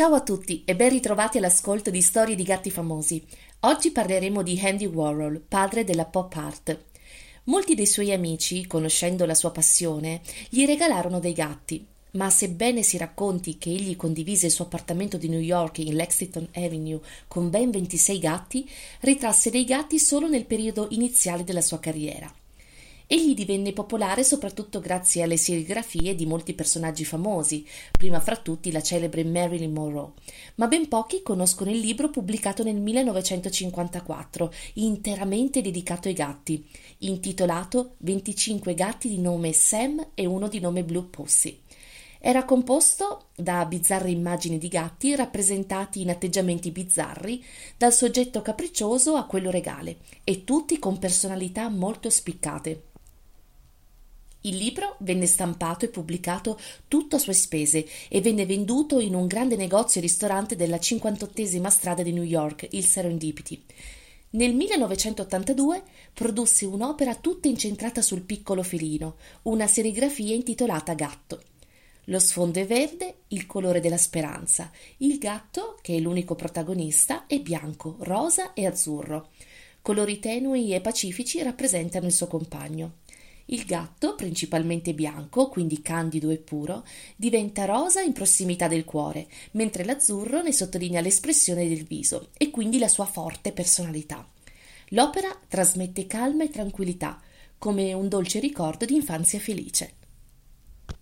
Ciao a tutti e ben ritrovati all'ascolto di Storie di gatti famosi. Oggi parleremo di Andy Warhol, padre della pop art. Molti dei suoi amici, conoscendo la sua passione, gli regalarono dei gatti, ma sebbene si racconti che egli condivise il suo appartamento di New York in Lexington Avenue con ben 26 gatti, ritrasse dei gatti solo nel periodo iniziale della sua carriera. Egli divenne popolare soprattutto grazie alle serigrafie di molti personaggi famosi, prima fra tutti la celebre Marilyn Monroe, ma ben pochi conoscono il libro pubblicato nel 1954, interamente dedicato ai gatti, intitolato 25 gatti di nome Sam e uno di nome Blue Pussy. Era composto da bizzarre immagini di gatti rappresentati in atteggiamenti bizzarri, dal soggetto capriccioso a quello regale, e tutti con personalità molto spiccate. Il libro venne stampato e pubblicato tutto a sue spese e venne venduto in un grande negozio e ristorante della 58esima strada di New York, il Serendipity. Nel 1982 produsse un'opera tutta incentrata sul piccolo felino, una serigrafia intitolata Gatto. Lo sfondo è verde, il colore della speranza. Il gatto, che è l'unico protagonista, è bianco, rosa e azzurro. Colori tenui e pacifici rappresentano il suo compagno. Il gatto, principalmente bianco, quindi candido e puro, diventa rosa in prossimità del cuore, mentre l'azzurro ne sottolinea l'espressione del viso e quindi la sua forte personalità. L'opera trasmette calma e tranquillità, come un dolce ricordo di infanzia felice.